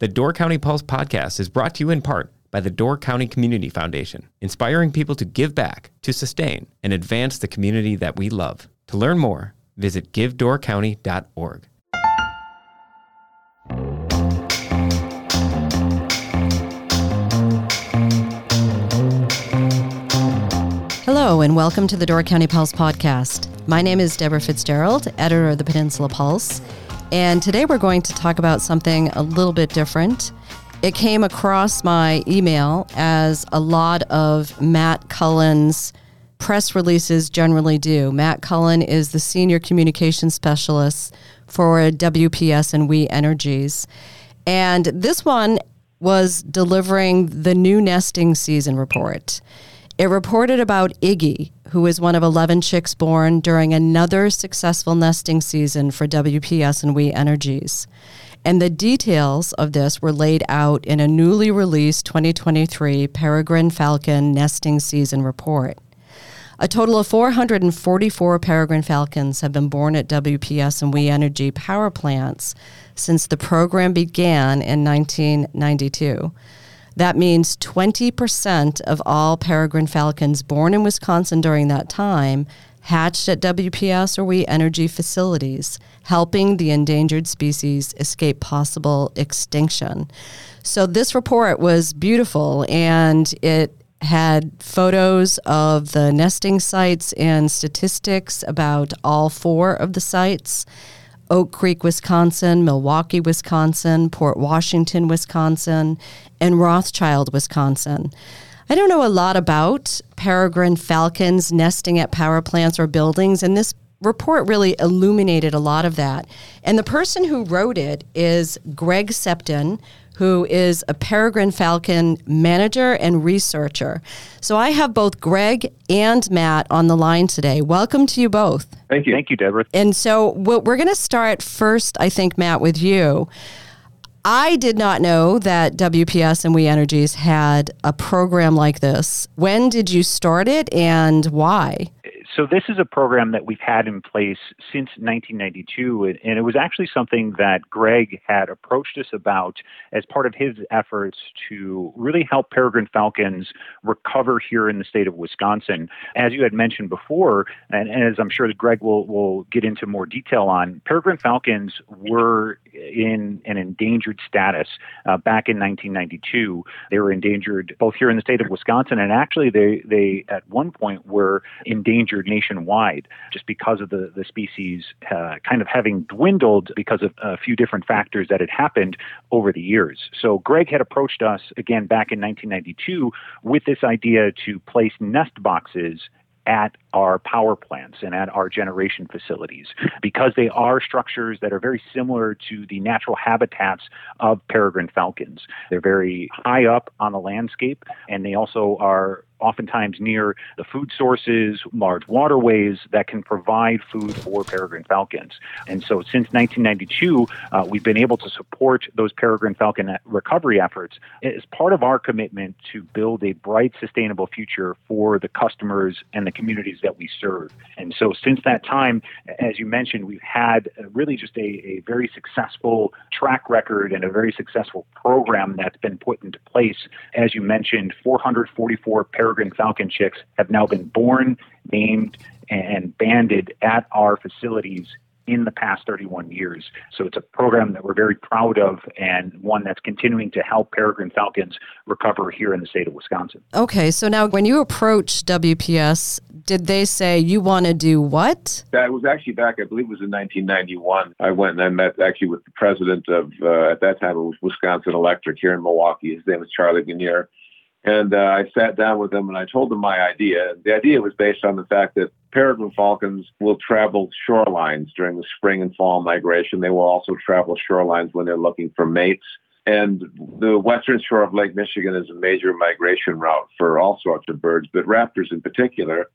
The Door County Pulse podcast is brought to you in part by the Door County Community Foundation, inspiring people to give back, to sustain, and advance the community that we love. To learn more, visit givedoorcounty.org. Hello, and welcome to the Door County Pulse podcast. My name is Debra Fitzgerald, editor of the Peninsula Pulse, and today we're going to talk about something a little bit different. It came across my email as a lot of Matt Cullen's press releases generally do. Matt Cullen is the senior communication specialist for WPS and We Energies. And this one was delivering the new nesting season report. It reported about Iggy, who is one of 11 chicks born during another successful nesting season for WPS and We Energies. And the details of this were laid out in a newly released 2023 Peregrine Falcon nesting season report. A total of 444 peregrine falcons have been born at WPS and We Energy power plants since the program began in 1992. That means 20% of all peregrine falcons born in Wisconsin during that time hatched at WPS or We Energy facilities, helping the endangered species escape possible extinction. So, this report was beautiful and it had photos of the nesting sites and statistics about all four of the sites. Oak Creek, Wisconsin, Milwaukee, Wisconsin, Port Washington, Wisconsin, and Rothschild, Wisconsin. I don't know a lot about peregrine falcons nesting at power plants or buildings, and this report really illuminated a lot of that. And the person who wrote it is Greg Septon, who is a peregrine falcon manager and researcher. So I have both Greg and Matt on the line today. Welcome to you both. Thank you. Thank you, Debra. And so we're going to start first, I think, Matt, with you. I did not know that WPS and We Energies had a program like this. When did you start it and why? So this is a program that we've had in place since 1992, and it was actually something that Greg had approached us about as part of his efforts to really help peregrine falcons recover here in the state of Wisconsin. As you had mentioned before, and, as I'm sure that Greg will, will get into more detail on, peregrine falcons were in an endangered status uh, back in 1992. They were endangered both here in the state of Wisconsin, and actually they, they at one point were endangered nationwide just because of the, the species uh, kind of having dwindled because of a few different factors that had happened over the years. So Greg had approached us again back in 1992 with this idea to place nest boxes at our power plants and at our generation facilities because they are structures that are very similar to the natural habitats of peregrine falcons. They're very high up on the landscape and they also are oftentimes near the food sources, large waterways that can provide food for peregrine falcons. And so since 1992, uh, we've been able to support those peregrine falcon recovery efforts as part of our commitment to build a bright, sustainable future for the customers and the communities that we serve. And so since that time, as you mentioned, we've had really just a, a very successful track record and a very successful program that's been put into place. As you mentioned, 444 peregrine peregrine falcon chicks have now been born, named, and banded at our facilities in the past 31 years. So it's a program that we're very proud of and one that's continuing to help peregrine falcons recover here in the state of Wisconsin. Okay, so now when you approached WPS, did they say you want to do what? That was actually back, I believe it was in 1991. I went and I met actually with the president of, uh, at that time, it was Wisconsin Electric here in Milwaukee. His name was Charlie Gunier. And uh, I sat down with them and I told them my idea. The idea was based on the fact that peregrine falcons will travel shorelines during the spring and fall migration. They will also travel shorelines when they're looking for mates. And the western shore of Lake Michigan is a major migration route for all sorts of birds, but raptors in particular.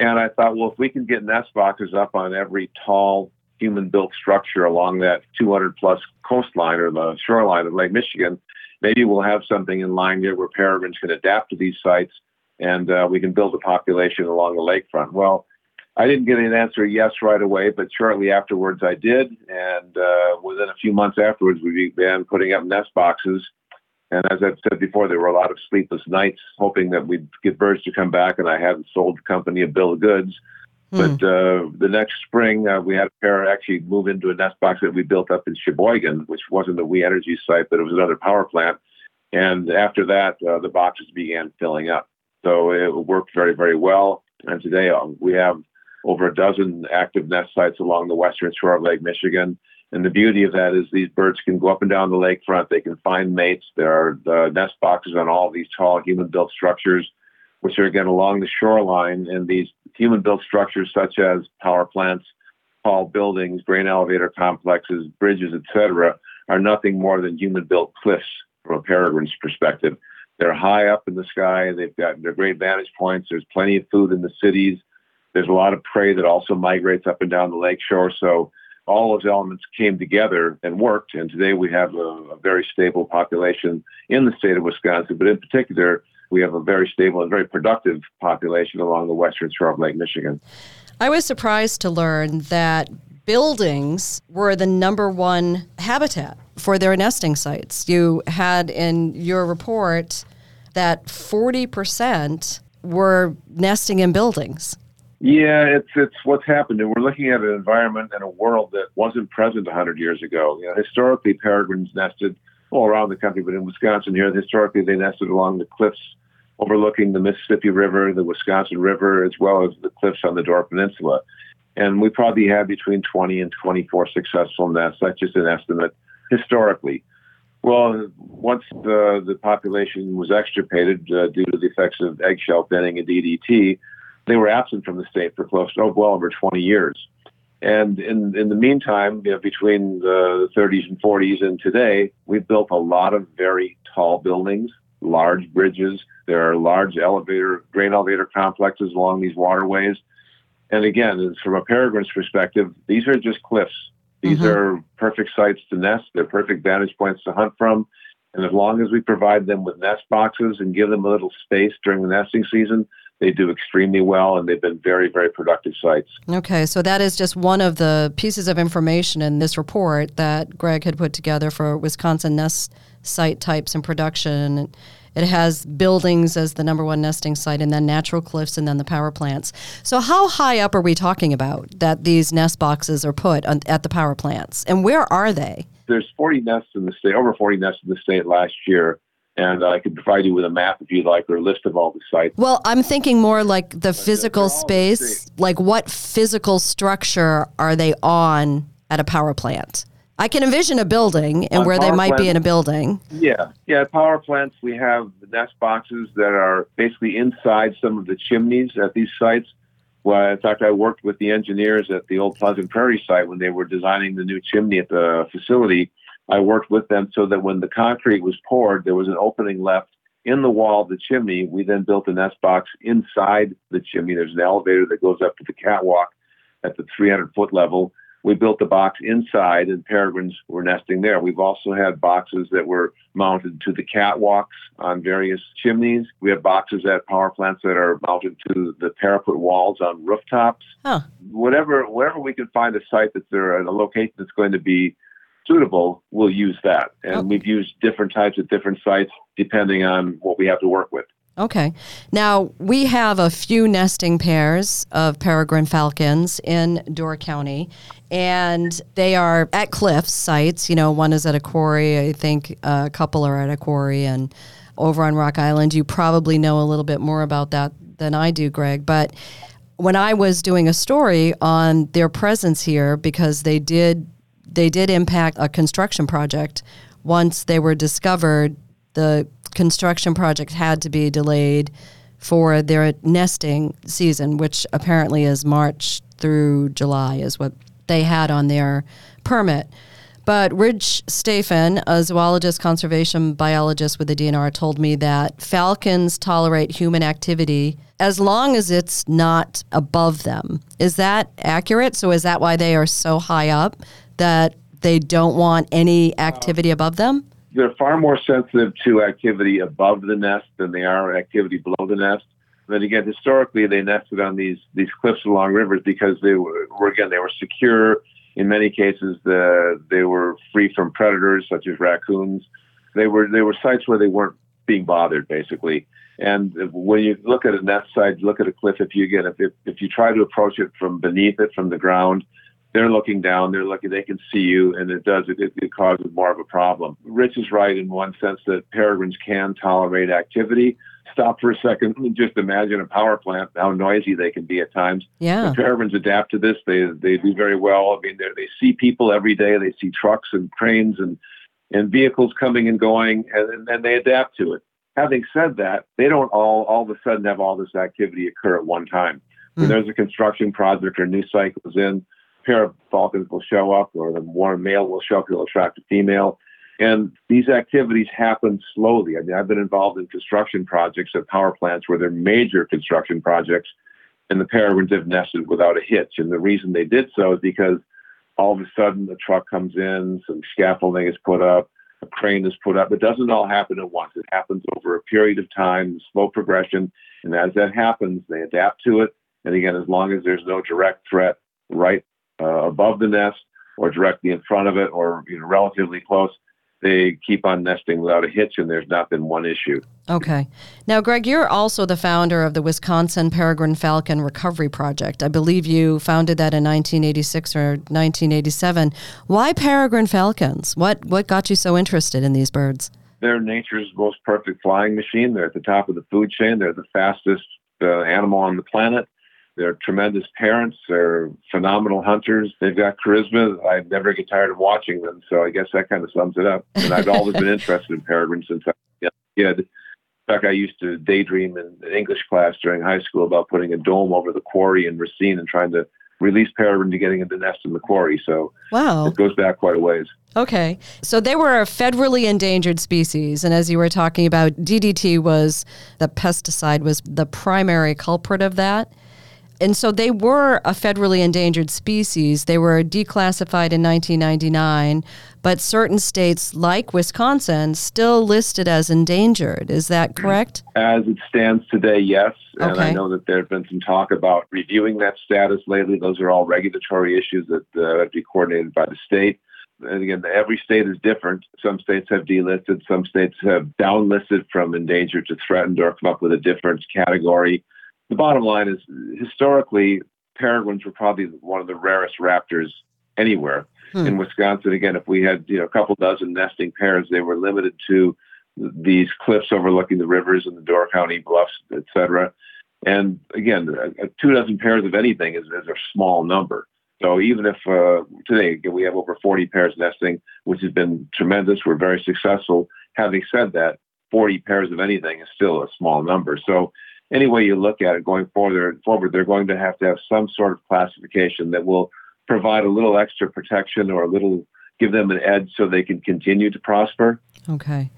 And I thought, well, if we can get nest boxes up on every tall human built structure along that 200 plus coastline or the shoreline of Lake Michigan, maybe we'll have something in line here where peregrines can adapt to these sites and uh, we can build a population along the lakefront. Well, I didn't get an answer yes right away, but shortly afterwards I did. And uh, within a few months afterwards, we began putting up nest boxes. And as I've said before, there were a lot of sleepless nights hoping that we'd get birds to come back, and I hadn't sold the company a bill of goods. Hmm. But uh, the next spring, uh, we had a pair actually move into a nest box that we built up in Sheboygan, which wasn't a We Energy site, but it was another power plant. And after that, uh, the boxes began filling up. So it worked very, very well. And today uh, we have over a dozen active nest sites along the western shore of Lake Michigan. And the beauty of that is these birds can go up and down the lakefront. They can find mates. There are uh, nest boxes on all these tall human built structures, which are again along the shoreline. And these human built structures, such as power plants, tall buildings, grain elevator complexes, bridges, etc., are nothing more than human built cliffs from a peregrine's perspective. They're high up in the sky. They've got they're great vantage points. There's plenty of food in the cities. There's a lot of prey that also migrates up and down the lakeshore. So all those elements came together and worked. And today we have a, a very stable population in the state of Wisconsin, but in particular, we have a very stable and very productive population along the western shore of Lake Michigan. I was surprised to learn that buildings were the number one habitat for their nesting sites. You had in your report that 40% were nesting in buildings. Yeah, it's it's what's happened, and we're looking at an environment and a world that wasn't present 100 years ago. You know, historically, peregrines nested all around the country, but in Wisconsin here, historically they nested along the cliffs overlooking the Mississippi River, the Wisconsin River, as well as the cliffs on the Door Peninsula. And we probably had between 20 and 24 successful nests. That's just an estimate historically. Well, once the, the population was extirpated uh, due to the effects of eggshell thinning and DDT, they were absent from the state for close to oh, well over 20 years. And in in the meantime, you know, between the 30s and 40s and today, we've built a lot of very tall buildings, large bridges. There are large elevator, grain elevator complexes along these waterways. And again, from a peregrine's perspective, these are just cliffs. These mm-hmm. are perfect sites to nest. They're perfect vantage points to hunt from. And as long as we provide them with nest boxes and give them a little space during the nesting season, they do extremely well and they've been very, very productive sites. Okay, so that is just one of the pieces of information in this report that Greg had put together for Wisconsin nest site types and production. It has buildings as the number one nesting site, and then natural cliffs, and then the power plants. So, how high up are we talking about that these nest boxes are put on, at the power plants, and where are they? There's 40 nests in the state, over 40 nests in the state last year. And I could provide you with a map if you'd like, or a list of all the sites. Well, I'm thinking more like the physical space. Like, what physical structure are they on at a power plant? I can envision a building and On where they might be in a building. Yeah, yeah. Power plants, we have the nest boxes that are basically inside some of the chimneys at these sites. Well, in fact, I worked with the engineers at the old Pleasant Prairie site when they were designing the new chimney at the facility. I worked with them so that when the concrete was poured, there was an opening left in the wall of the chimney. We then built a nest box inside the chimney. There's an elevator that goes up to the catwalk at the 300 foot level we built the box inside and peregrines were nesting there. We've also had boxes that were mounted to the catwalks on various chimneys. We have boxes at power plants that are mounted to the parapet walls on rooftops. Huh. Whatever, wherever we can find a site that's there, a location that's going to be suitable, we'll use that. And okay. we've used different types at different sites depending on what we have to work with. Okay. Now, we have a few nesting pairs of peregrine falcons in Door County, and they are at cliff sites. You know, one is at a quarry, I think a couple are at a quarry, and over on Rock Island. You probably know a little bit more about that than I do, Greg. But when I was doing a story on their presence here, because they did they did impact a construction project once they were discovered the construction project had to be delayed for their nesting season, which apparently is March through July, is what they had on their permit. But Rich Staffen, a zoologist, conservation biologist with the DNR, told me that falcons tolerate human activity as long as it's not above them. Is that accurate? So, is that why they are so high up that they don't want any activity above them? they're far more sensitive to activity above the nest than they are activity below the nest. Then again, historically, they nested on these these cliffs along rivers because they were, were again they were secure. In many cases, the, they were free from predators such as raccoons. They were they were sites where they weren't being bothered, basically. And when you look at a nest site, look at a cliff. If you get if if you try to approach it from beneath it, from the ground, they're looking down. They're looking. They can see you, and it does it, it causes more of a problem. Rich is right in one sense that peregrines can tolerate activity. Stop for a second and just imagine a power plant. How noisy they can be at times. Yeah. The peregrines adapt to this. They they do very well. I mean, they see people every day. They see trucks and cranes and and vehicles coming and going, and, and they adapt to it. Having said that, they don't all all of a sudden have all this activity occur at one time. When Mm. there's a construction project or new site goes in, pair of falcons will show up, or the one male will show up. He'll attract a female, and these activities happen slowly. I mean, I've been involved in construction projects at power plants where they're major construction projects, and the peregrines have nested without a hitch. And the reason they did so is because all of a sudden the truck comes in, some scaffolding is put up, a crane is put up. It doesn't all happen at once. It happens over a period of time, slow progression. And as that happens, they adapt to it. And again, as long as there's no direct threat right uh, above the nest or directly in front of it or you know, relatively close, they keep on nesting without a hitch, and there's not been one issue. Okay. Now, Greg, you're also the founder of the Wisconsin Peregrine Falcon Recovery Project. I believe you founded that in 1986 or 1987. Why peregrine falcons? What what got you so interested in these birds? They're nature's most perfect flying machine. They're at the top of the food chain. They're the fastest uh, animal on the planet. They're tremendous parents. They're phenomenal hunters. They've got charisma. I never get tired of watching them. So I guess that kind of sums it up. And I've always been interested in peregrines since I was a kid. In fact, I used to daydream in an English class during high school about putting a dome over the quarry in Racine and trying to release peregrine to getting into nest in the quarry. So Wow. it goes back quite a ways. Okay. So they were a federally endangered species. And as you were talking about, DDT was the pesticide, was the primary culprit of that. And so they were a federally endangered species. They were declassified in 1999, but certain states like Wisconsin still listed as endangered. Is that correct? As it stands today, yes. And I know that there have been some talk about reviewing that status lately. Those are all regulatory issues that uh, have to be coordinated by the state. And again, every state is different. Some states have delisted, some states have downlisted from endangered to threatened or come up with a different category. The bottom line is historically, peregrines were probably one of the rarest raptors anywhere. Hmm. In Wisconsin, again, if we had you know a couple dozen nesting pairs, they were limited to these cliffs overlooking the rivers and the Door County bluffs, et cetera. And again, a, a two dozen pairs of anything is, is a small number. So even if uh, today we have over 40 pairs nesting, which has been tremendous, we're very successful. Having said that, 40 pairs of anything is still a small number. So any way you look at it going forward, forward, they're going to have to have some sort of classification that will provide a little extra protection or a little give them an edge so they can continue to prosper. Okay.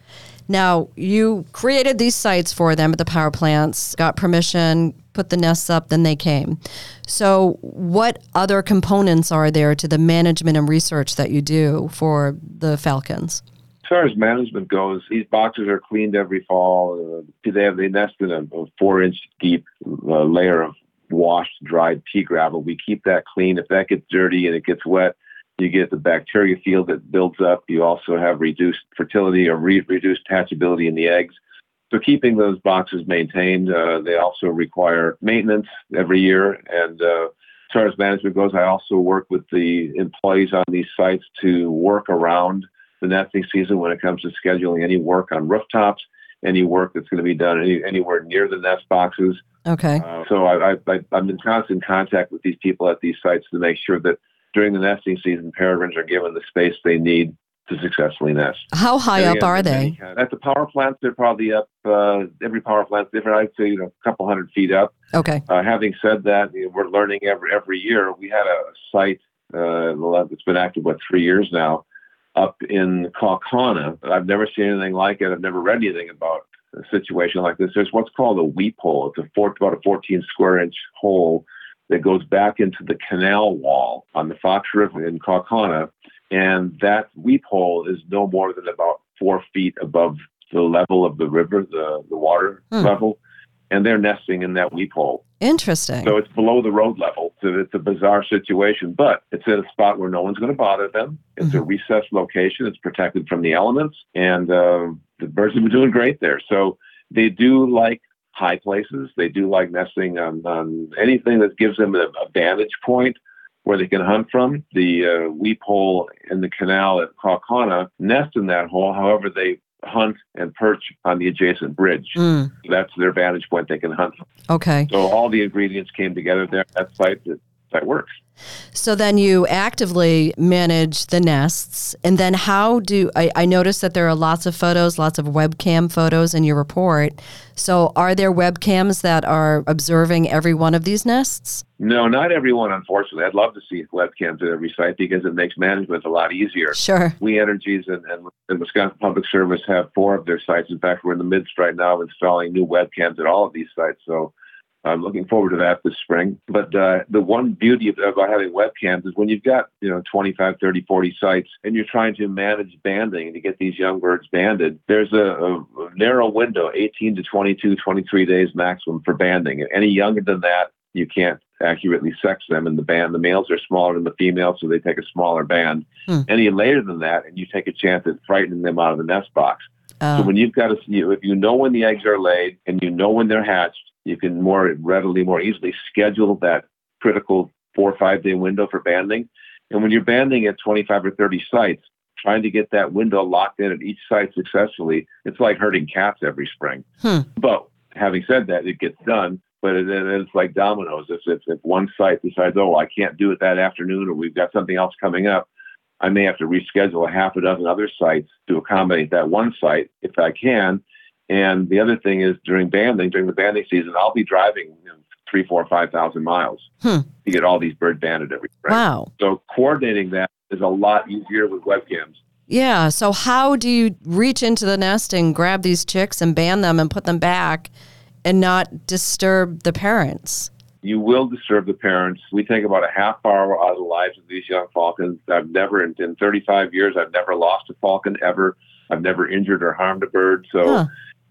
Now, you created these sites for them at the power plants, got permission, put the nests up, then they came. So, what other components are there to the management and research that you do for the falcons? Far as management goes, these boxes are cleaned every fall. Uh, they have they nest in a, a four-inch deep uh, layer of washed, dried pea gravel. We keep that clean. If that gets dirty and it gets wet, you get the bacteria field that builds up. You also have reduced fertility or re- reduced hatchability in the eggs. So keeping those boxes maintained, uh, they also require maintenance every year. And uh, as far as management goes, I also work with the employees on these sites to work around the nesting season when it comes to scheduling any work on rooftops, any work that's going to be done any, anywhere near the nest boxes. Okay. Uh, so I, I, I'm in constant contact with these people at these sites to make sure that during the nesting season, peregrines are given the space they need to successfully nest. How high And up again, are they? At the power plants, they're probably up. Uh, every power plant's different. I'd say you know, a couple hundred feet up. Okay. Uh, having said that, you know, we're learning every every year. We had a site uh, that's been active what three years now, up in Kaukauna. I've never seen anything like it. I've never read anything about a situation like this. There's what's called a weep hole. It's a four, about a 14 square inch hole that goes back into the canal wall on the Fox River in Kaukauna, and that weep hole is no more than about four feet above the level of the river, the the water Hmm. level. and they're nesting in that weep hole. Interesting. So it's below the road level. So it's a bizarre situation, but it's at a spot where no one's going to bother them. It's mm-hmm. a recessed location. It's protected from the elements, and uh, the birds have been doing great there. So they do like high places. They do like nesting on, on anything that gives them a, a vantage point where they can hunt from. The uh, weep hole in the canal at Kaukauna nest in that hole. However, they hunt and perch on the adjacent bridge. Mm. That's their vantage point. They can hunt. Okay. So all the ingredients came together there at that site that, that works. So then you actively manage the nests. And then how do I, I noticed that there are lots of photos, lots of webcam photos in your report. So are there webcams that are observing every one of these nests? No, not everyone, unfortunately. I'd love to see webcams at every site because it makes management a lot easier. Sure. We Energies and, and, and Wisconsin Public Service have four of their sites. In fact, we're in the midst right now of installing new webcams at all of these sites. So I'm looking forward to that this spring. But uh, the one beauty of, about having webcams is when you've got, you know, 25, 30, 40 sites and you're trying to manage banding to get these young birds banded, there's a, a narrow window, 18 to 22, 23 days maximum for banding. Any younger than that, you can't accurately sex them in the band. The males are smaller than the females, so they take a smaller band. Hmm. Any later than that, and you take a chance at frightening them out of the nest box. Oh. So when you've got to, if you know when the eggs are laid and you know when they're hatched, you can more readily, more easily schedule that critical four or five day window for banding. And when you're banding at 25 or 30 sites, trying to get that window locked in at each site successfully, it's like herding cats every spring. Hmm. But having said that, it gets done. But it, it's like dominoes. If, if, if one site decides, oh, I can't do it that afternoon, or we've got something else coming up, I may have to reschedule a half a dozen other sites to accommodate that one site if I can. And the other thing is during banding, during the banding season, I'll be driving you know, three, four, five thousand miles hmm. to get all these birds banded every spring. Wow. So coordinating that is a lot easier with webcams. Yeah. So how do you reach into the nest and grab these chicks and band them and put them back and not disturb the parents? You will disturb the parents. We take about a half hour out of the lives of these young falcons. I've never, in, in 35 years, I've never lost a falcon ever. I've never injured or harmed a bird. So huh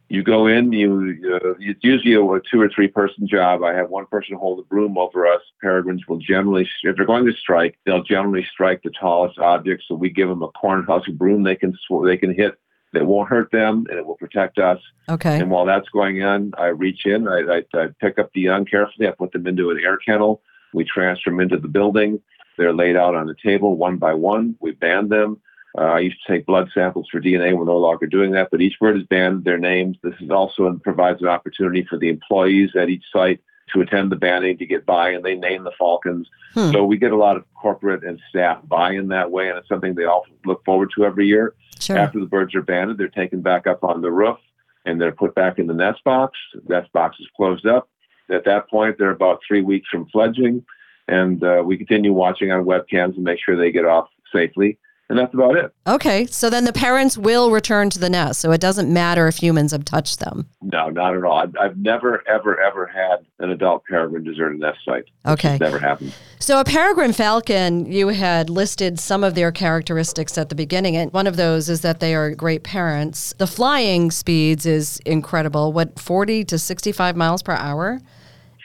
you go in, you uh, it's usually a, a, two or three person job. I have one person hold the broom over us. Peregrines will generally, if they're going to strike, they'll generally strike the tallest object. So we give them a cornhusker broom they can they can hit that won't hurt them and it will protect us. Okay. And while that's going on, I reach in, I, I, I pick up the young carefully, I put them into an air kennel. We transfer them into the building. They're laid out on the table one by one. We band them. Uh, I used to take blood samples for DNA. We're no longer doing that, but each bird is banded, their names. This is also provides an opportunity for the employees at each site to attend the banding to get by, and they name the falcons. Hmm. So we get a lot of corporate and staff buy-in that way, and it's something they all look forward to every year. Sure. After the birds are banded, they're taken back up on the roof, and they're put back in the nest box. The nest box is closed up. At that point, they're about three weeks from fledging, and uh, we continue watching on webcams and make sure they get off safely and that's about it. Okay, so then the parents will return to the nest, so it doesn't matter if humans have touched them. No, not at all. I've, I've never, ever, ever had an adult peregrine desert a nest site. Okay, never happened. So a peregrine falcon, you had listed some of their characteristics at the beginning, and one of those is that they are great parents. The flying speeds is incredible. What forty to sixty-five miles per hour?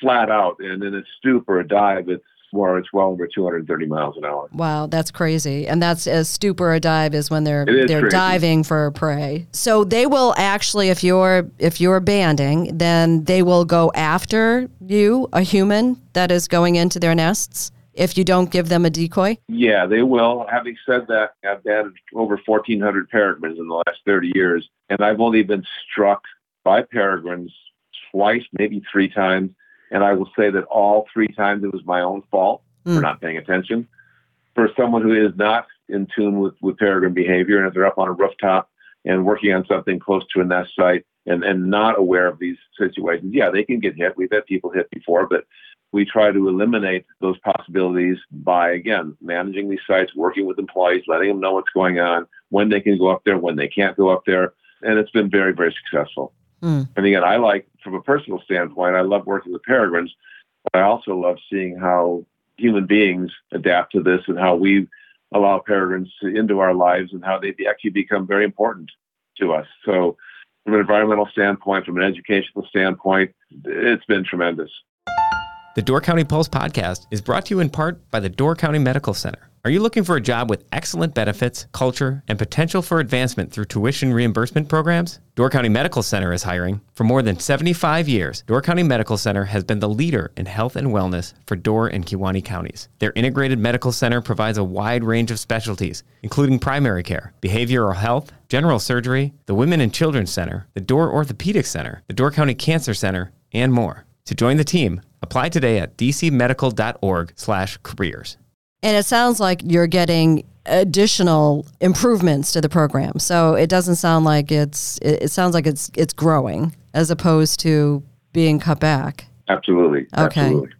Flat out, and in a stoop or a dive, it's where it's well over 230 miles an hour. Wow, that's crazy. And that's as stoop or a dive is when they're they're crazy. diving for prey. So they will actually if you're if you're banding, then they will go after you, a human that is going into their nests if you don't give them a decoy? Yeah, they will. Having said that, I've banded over 1,400 peregrines in the last 30 years, and I've only been struck by peregrines twice, maybe three times, and I will say that all three times it was my own fault mm. for not paying attention. For someone who is not in tune with, with peregrine behavior, and if they're up on a rooftop and working on something close to a nest site and, and not aware of these situations, yeah, they can get hit. We've had people hit before, but we try to eliminate those possibilities by, again, managing these sites, working with employees, letting them know what's going on, when they can go up there, when they can't go up there. And it's been very, very successful. Mm. And again, I like, from a personal standpoint, I love working with peregrines, but I also love seeing how human beings adapt to this and how we allow peregrines into our lives and how they actually become very important to us. So from an environmental standpoint, from an educational standpoint, it's been tremendous. The Door County Pulse podcast is brought to you in part by the Door County Medical Center. Are you looking for a job with excellent benefits, culture, and potential for advancement through tuition reimbursement programs? Door County Medical Center is hiring. For more than 75 years, Door County Medical Center has been the leader in health and wellness for Door and Kewaunee counties. Their integrated medical center provides a wide range of specialties, including primary care, behavioral health, general surgery, the Women and Children's Center, the Door Orthopedic Center, the Door County Cancer Center, and more. To join the team, apply today at dcmedical.org/careers. And it sounds like you're getting additional improvements to the program. So it doesn't sound like it's it, sounds like it's it's growing as opposed to being cut back. Absolutely. Okay. Absolutely.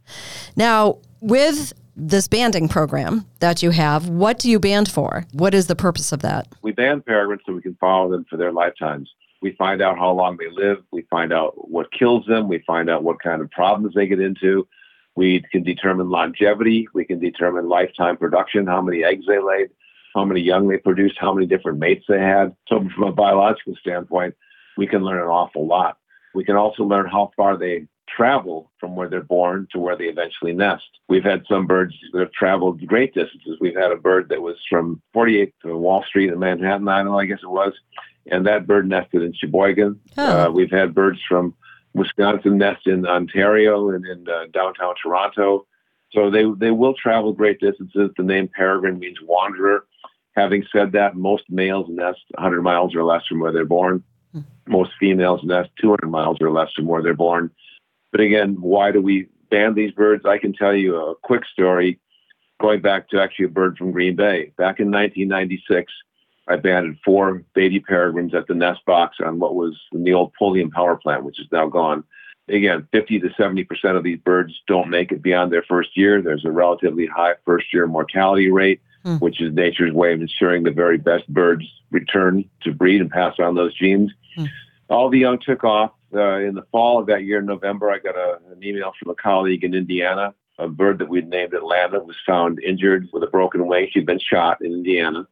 Now, with this banding program that you have, what do you band for? What is the purpose of that? We band peregrines so we can follow them for their lifetimes. We find out how long they live. We find out what kills them. We find out what kind of problems they get into. We can determine longevity. We can determine lifetime production, how many eggs they laid, how many young they produced, how many different mates they had. So, from a biological standpoint, we can learn an awful lot. We can also learn how far they travel from where they're born to where they eventually nest. We've had some birds that have traveled great distances. We've had a bird that was from 48th to Wall Street in Manhattan Island, I guess it was, and that bird nested in Sheboygan. Oh. Uh, we've had birds from Wisconsin nest in Ontario and in uh, downtown Toronto. So they they will travel great distances. The name peregrine means wanderer. Having said that, most males nest 100 miles or less from where they're born. Most females nest 200 miles or less from where they're born. But again, why do we ban these birds? I can tell you a quick story going back to actually a bird from Green Bay. Back in 1996, I banded four baby peregrines at the nest box on what was the old Pulliam power plant, which is now gone. Again, 50 to 70% of these birds don't make it beyond their first year. There's a relatively high first year mortality rate, Hmm. which is nature's way of ensuring the very best birds return to breed and pass on those genes. Hmm. All the young took off. Uh, in the fall of that year, in November, I got a, an email from a colleague in Indiana. A bird that we'd named Atlanta was found injured with a broken wing. She'd been shot in Indiana.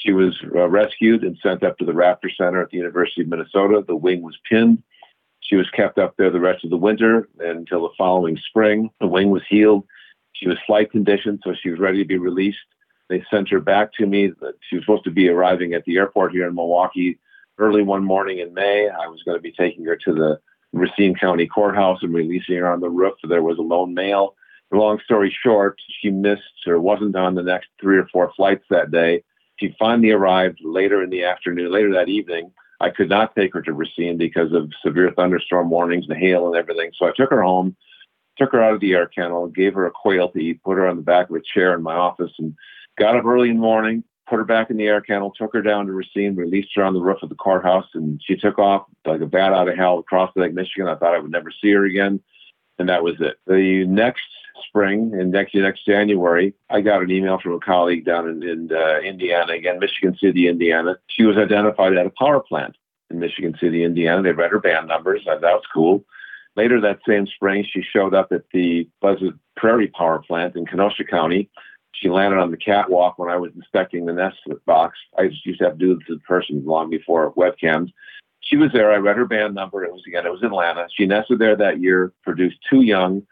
She was uh, rescued and sent up to the Raptor Center at the University of Minnesota. The wing was pinned. She was kept up there the rest of the winter until the following spring. The wing was healed. She was flight conditioned, so she was ready to be released. They sent her back to me. She was supposed to be arriving at the airport here in Milwaukee early one morning in May. I was going to be taking her to the Racine County Courthouse and releasing her on the roof. There was a lone male. Long story short, she missed or wasn't on the next three or four flights that day. She finally arrived later in the afternoon, later that evening. I could not take her to Racine because of severe thunderstorm warnings, the hail, and everything. So I took her home, took her out of the air kennel, gave her a quail to eat, put her on the back of a chair in my office, and got up early in the morning, put her back in the air kennel, took her down to Racine, released her on the roof of the courthouse, and she took off like a bat out of hell across Lake Michigan. I thought I would never see her again, and that was it. The next spring and next next January, I got an email from a colleague down in, in uh, Indiana, again, Michigan City, Indiana. She was identified at a power plant in Michigan City, Indiana. They read her band numbers. That was cool. Later that same spring, she showed up at the Pleasant Prairie Power Plant in Kenosha County. She landed on the catwalk when I was inspecting the nest box. I used to have to do this in person long before webcams. She was there. I read her band number. It was again, it was Atlanta. She nested there that year, produced two young.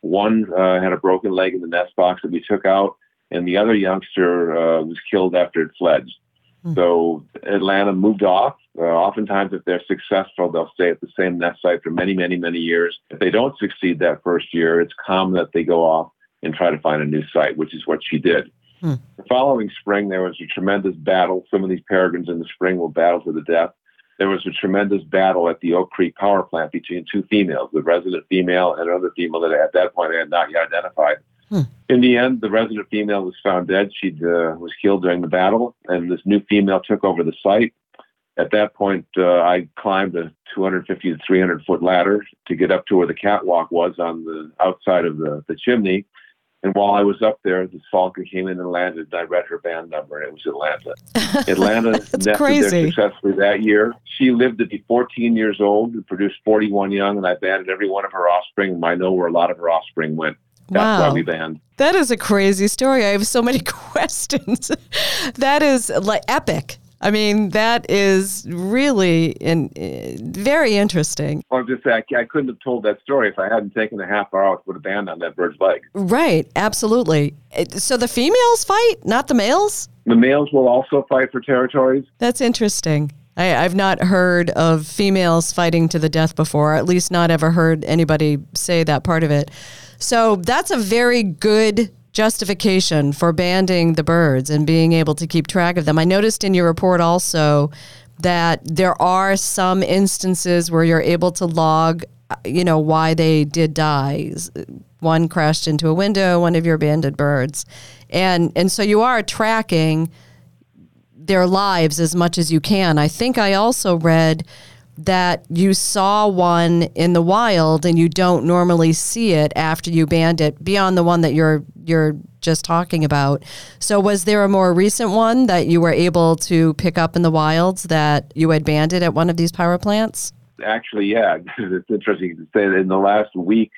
One uh, had a broken leg in the nest box that we took out, and the other youngster uh, was killed after it fledged. Hmm. So Atlanta moved off. Uh, oftentimes, if they're successful, they'll stay at the same nest site for many, many, many years. If they don't succeed that first year, it's common that they go off and try to find a new site, which is what she did. Hmm. The following spring, there was a tremendous battle. Some of these peregrines in the spring will battle to the death. There was a tremendous battle at the Oak Creek power plant between two females, the resident female and another female that at that point I had not yet identified. Hmm. In the end, the resident female was found dead. She uh, was killed during the battle, and this new female took over the site. At that point, uh, I climbed a 250 to 300 foot ladder to get up to where the catwalk was on the outside of the, the chimney. And while I was up there, this falcon came in and landed. And I read her band number, and it was Atlanta. Atlanta That's nested crazy. there successfully that year. She lived to be 14 years old and produced 41 young, and I banded every one of her offspring. I know where a lot of her offspring went. That's Wow. why we banned. That is a crazy story. I have so many questions. that is like epic. I mean, that is really in, uh, very interesting. Well, I'm just saying, I, I couldn't have told that story if I hadn't taken a half hour to put a band on that bird's leg. Right, absolutely. So the females fight, not the males? The males will also fight for territories. That's interesting. I, have not heard of females fighting to the death before, at least not ever heard anybody say that part of it. So that's a very good justification for banding the birds and being able to keep track of them. I noticed in your report also that there are some instances where you're able to log, uh, you know, why they did die. One crashed into a window, one of your banded birds. And and so you are tracking their lives as much as you can. I think I also read that you saw one in the wild and you don't normally see it after you band it beyond the one that you're you're just talking about. So was there a more recent one that you were able to pick up in the wilds that you had banded at one of these power plants? Actually, yeah. It's interesting to say that in the last week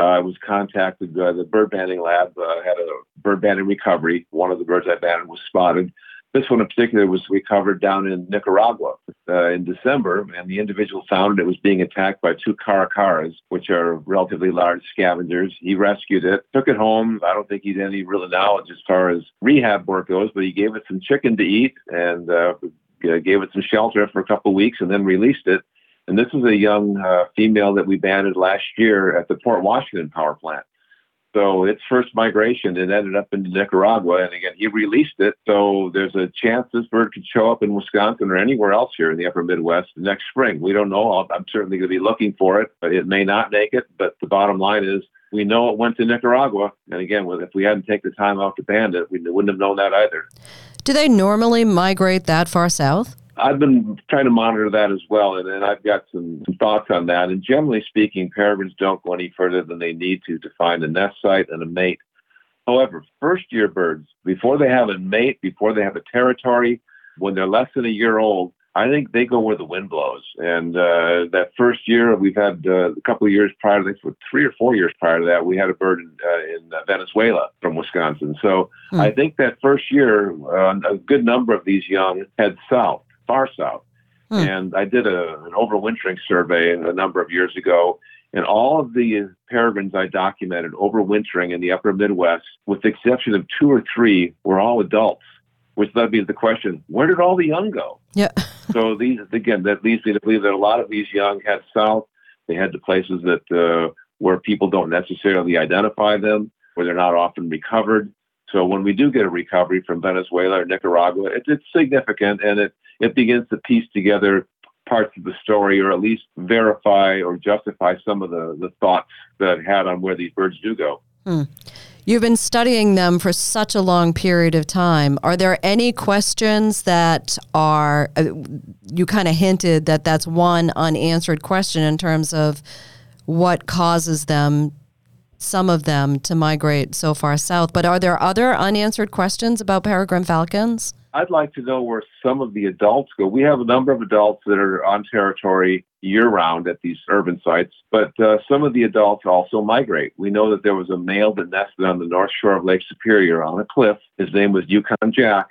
uh, I was contacted. Uh, the bird banding lab uh, had a bird banding recovery. One of the birds I banded was spotted. This one in particular was recovered down in Nicaragua uh, in December, and the individual found it was being attacked by two caracaras, which are relatively large scavengers. He rescued it, took it home. I don't think he had any real knowledge as far as rehab work goes, but he gave it some chicken to eat and uh, gave it some shelter for a couple of weeks and then released it. And this is a young uh, female that we banded last year at the Port Washington power plant. So its first migration, it ended up in Nicaragua, and again, he released it. So there's a chance this bird could show up in Wisconsin or anywhere else here in the upper Midwest next spring. We don't know. I'm certainly going to be looking for it, but it may not make it. But the bottom line is, we know it went to Nicaragua. And again, if we hadn't taken the time out to band it, we wouldn't have known that either. Do they normally migrate that far south? I've been trying to monitor that as well, and, and I've got some, some, thoughts on that. And generally speaking, peregrines don't go any further than they need to to find a nest site and a mate. However, first year birds, before they have a mate, before they have a territory, when they're less than a year old, I think they go where the wind blows. And uh, that first year, we've had uh, a couple of years prior to this, three or four years prior to that, we had a bird in, uh, in Venezuela from Wisconsin. So hmm. I think that first year, uh, a good number of these young head south far south. Hmm. And I did a, an overwintering survey a number of years ago, and all of the peregrines I documented overwintering in the upper Midwest, with the exception of two or three, were all adults, which led me to the question, where did all the young go? Yeah. so these, again, that leads me to believe that a lot of these young head south. They head to places that uh, where people don't necessarily identify them, where they're not often recovered. So when we do get a recovery from Venezuela or Nicaragua, it, it's significant and it, it begins to piece together parts of the story or at least verify or justify some of the, the thoughts that I've had on where these birds do go. Hmm. You've been studying them for such a long period of time. Are there any questions that are, uh, you kind of hinted that that's one unanswered question in terms of what causes them some of them to migrate so far south. But are there other unanswered questions about peregrine falcons? I'd like to know where some of the adults go. We have a number of adults that are on territory year round at these urban sites, but uh, some of the adults also migrate. We know that there was a male that nested on the north shore of Lake Superior on a cliff. His name was Yukon Jack.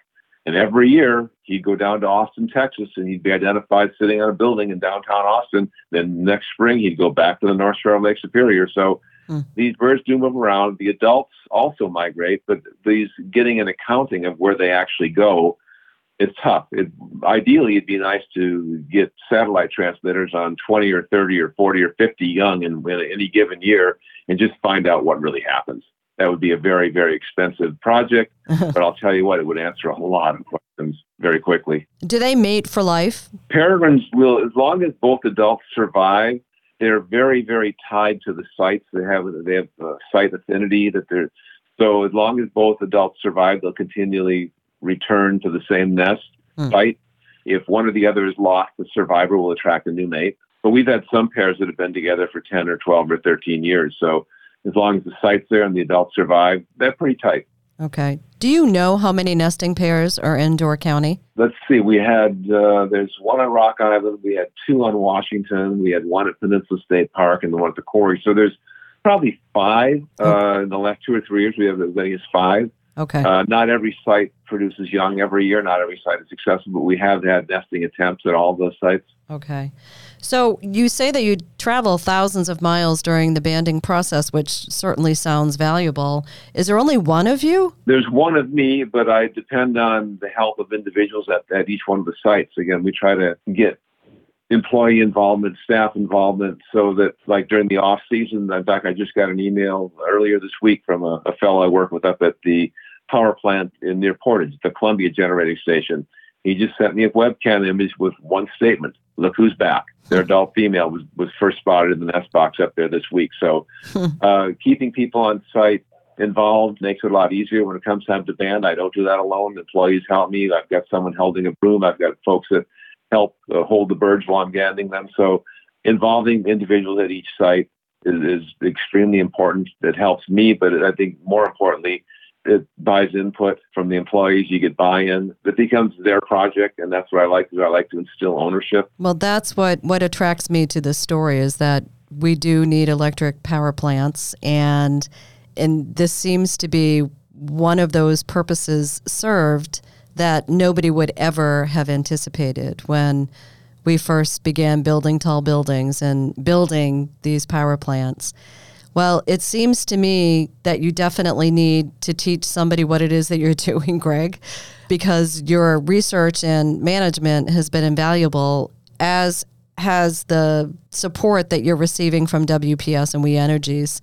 And every year he'd go down to Austin, Texas, and he'd be identified sitting on a building in downtown Austin. Then next spring he'd go back to the North Shore of Lake Superior. So Mm. These birds do move around. The adults also migrate, but these getting an accounting of where they actually go is tough. It, ideally, it'd be nice to get satellite transmitters on 20 or 30 or 40 or 50 young in, in any given year and just find out what really happens. That would be a very, very expensive project, but I'll tell you what, it would answer a lot of questions very quickly. Do they mate for life? Peregrines will, as long as both adults survive, they're very, very tied to the sites. They have they have a site affinity that they're so as long as both adults survive, they'll continually return to the same nest hmm. site. If one or the other is lost, the survivor will attract a new mate. But we've had some pairs that have been together for 10 or 12 or 13 years. So as long as the site's there and the adults survive, they're pretty tight. Okay. Do you know how many nesting pairs are in Door County? Let's see. We had uh, there's one on Rock Island. We had two on Washington. We had one at Peninsula State Park and the one at the quarry. So there's probably five uh, in the last two or three years. We have as many as five. Okay. Uh, not every site produces young every year. Not every site is successful, but we have had nesting attempts at all of those sites. Okay. So you say that you travel thousands of miles during the banding process, which certainly sounds valuable. Is there only one of you? There's one of me, but I depend on the help of individuals at, at each one of the sites. Again, we try to get employee involvement, staff involvement, so that like during the off season, in fact, I just got an email earlier this week from a, a fellow I work with up at the power plant in near Portage, the Columbia Generating Station. He just sent me a webcam image with one statement. Look who's back. Their adult female was, was first spotted in the nest box up there this week. So uh, keeping people on site involved makes it a lot easier when it comes time to band. I don't do that alone. Employees help me. I've got someone holding a broom. I've got folks that help uh, hold the birds while I'm banding them. So involving individuals at each site is, is extremely important. It helps me, but I think more importantly, it buys input from the employees. You get buy-in. It becomes their project, and that's what I like. Because I like to instill ownership. Well, that's what what attracts me to this story is that we do need electric power plants, and and this seems to be one of those purposes served that nobody would ever have anticipated when we first began building tall buildings and building these power plants. Well, it seems to me that you definitely need to teach somebody what it is that you're doing, Greg, because your research and management has been invaluable, as has the support that you're receiving from WPS and We Energies.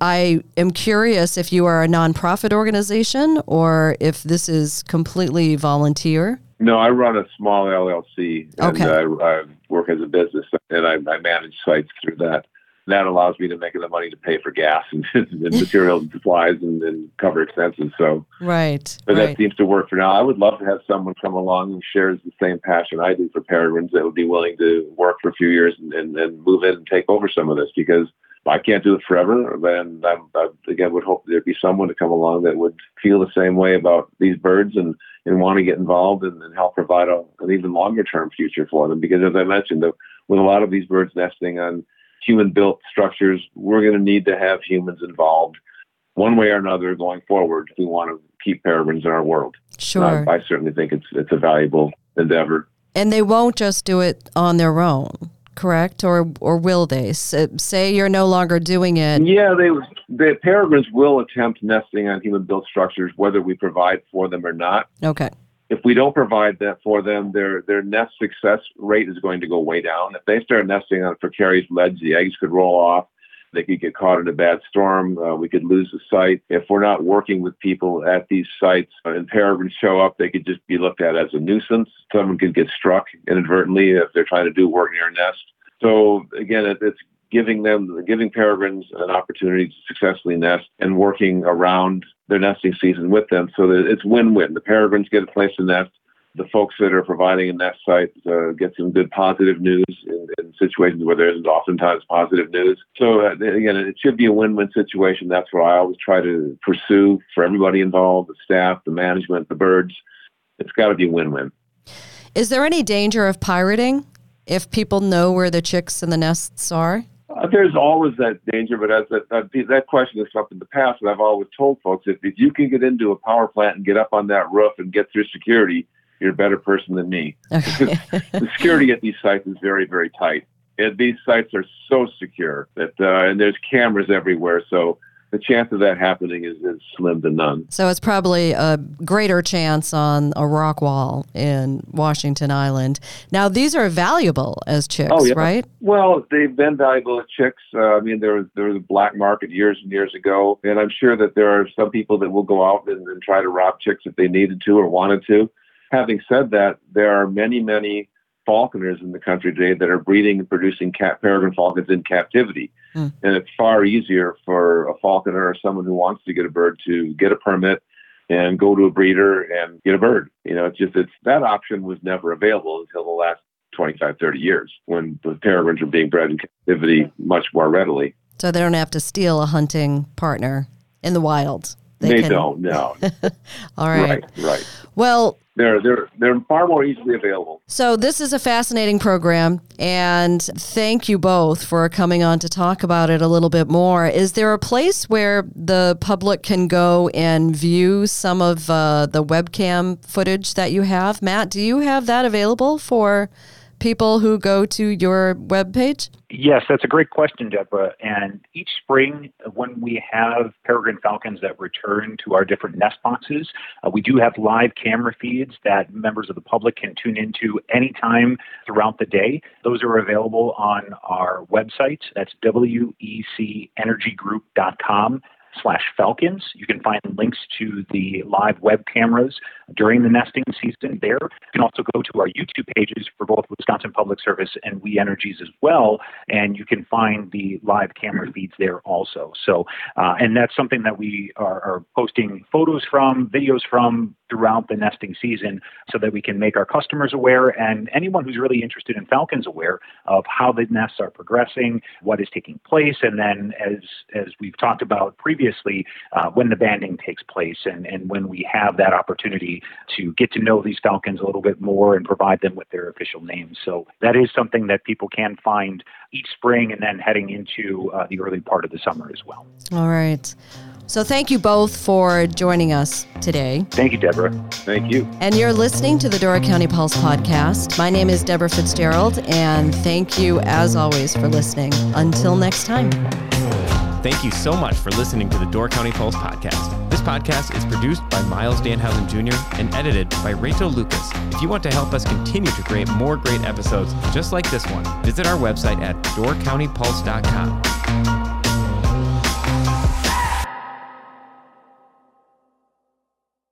I am curious if you are a nonprofit organization or if this is completely volunteer. No, I run a small LLC and Okay. I, I work as a business and I, I manage sites through that. That allows me to make enough money to pay for gas and, and materials and supplies and, and cover expenses. So, Right. but right. that seems to work for now. I would love to have someone come along who shares the same passion I do for peregrines that would be willing to work for a few years and, and, and move in and take over some of this because I can't do it forever. And I, I, again, would hope there'd be someone to come along that would feel the same way about these birds and, and want to get involved and, and help provide a, an even longer term future for them. Because as I mentioned, the, with a lot of these birds nesting on human built structures, we're going to need to have humans involved one way or another going forward if we want to keep peregrines in our world. sure. I, I certainly think it's it's a valuable endeavor. and they won't just do it on their own, correct? Or or will they? S- uh, say you're no longer doing it. Yeah, they the peregrines will attempt nesting on human built structures whether we provide for them or not. Okay. If we don't provide that for them, their their nest success rate is going to go way down. If they start nesting on precarious ledge, the eggs could roll off. They could get caught in a bad storm. Uh, we could lose the site. If we're not working with people at these sites uh, and peregrines show up, they could just be looked at as a nuisance. Someone could get struck inadvertently if they're trying to do work near a nest. So again, it, it's giving them, giving peregrines an opportunity to successfully nest and working around their nesting season with them so that it's win-win. The peregrines get a place to nest. The folks that are providing a nest site uh, get some good positive news situations where there isn't oftentimes positive news. So uh, again, it should be a win-win situation. That's what I always try to pursue for everybody involved, the staff, the management, the birds. It's got to be a win-win. Is there any danger of pirating if people know where the chicks and the nests are? Uh, there's always that danger, but as that, that, that question has come up in the past, and I've always told folks if, if you can get into a power plant and get up on that roof and get through security, you're a better person than me. Okay. the security at these sites is very, very tight. And these sites are so secure that, uh, and there's cameras everywhere, so the chance of that happening is, is slim to none. so it's probably a greater chance on a rock wall in Washington Island. Now these are valuable as chicks, Oh, yeah. right? Well, they've been valuable as chicks. Uh, I mean, there was there was a black market years and years ago, and I'm sure that there are some people that will go out and, and try to rob chicks if they needed to or wanted to. Having said that, there are many, many falconers in the country today that are breeding and producing cat peregrine falcons in captivity, Hmm. and it's far easier for a falconer or someone who wants to get a bird to get a permit and go to a breeder and get a bird. You know, it's just it's that option was never available until the last 25, 30 years when the peregrines were being bred in captivity much more readily. So they don't have to steal a hunting partner in the wild. They, They can. don't. No. All right. right. Right. Well, They're they're they're far more easily available. so this is a fascinating program, and thank you both for coming on to talk about it a little bit more. Is there a place where the public can go and view some of uh, the webcam footage that you have? Matt, do you have that available for people who go to your webpage? Yes, that's a great question, Debra. And each spring, when we have peregrine falcons that return to our different nest boxes, uh, we do have live camera feeds that members of the public can tune into anytime throughout the day. Those are available on our website. That's wecenergygroup.com slash falcons. You can find links to the live web cameras during the nesting season there. You can also go to our YouTube pages for both Wisconsin Public Service and We Energies as well, and you can find the live camera feeds there also. So, uh, and that's something that we are, are posting photos from, videos from throughout the nesting season so that we can make our customers aware and anyone who's really interested in falcons aware of how the nests are progressing, what is taking place, and then as as we've talked about previously, uh, when the banding takes place and, and when we have that opportunity to get to know these falcons a little bit more and provide them with their official names. So that is something that people can find each spring and then heading into uh, the early part of the summer as well. All right. So thank you both for joining us today. Thank you, Debra. Thank you. And you're listening to the Door County Pulse podcast. My name is Debra Fitzgerald, and thank you, as always, for listening. Until next time. Thank you so much for listening to the Door County Pulse podcast. This podcast is produced by Miles Danhausen Jr. and edited by Rachel Lucas. If you want to help us continue to create more great episodes just like this one, visit our website at doorcountypulse.com.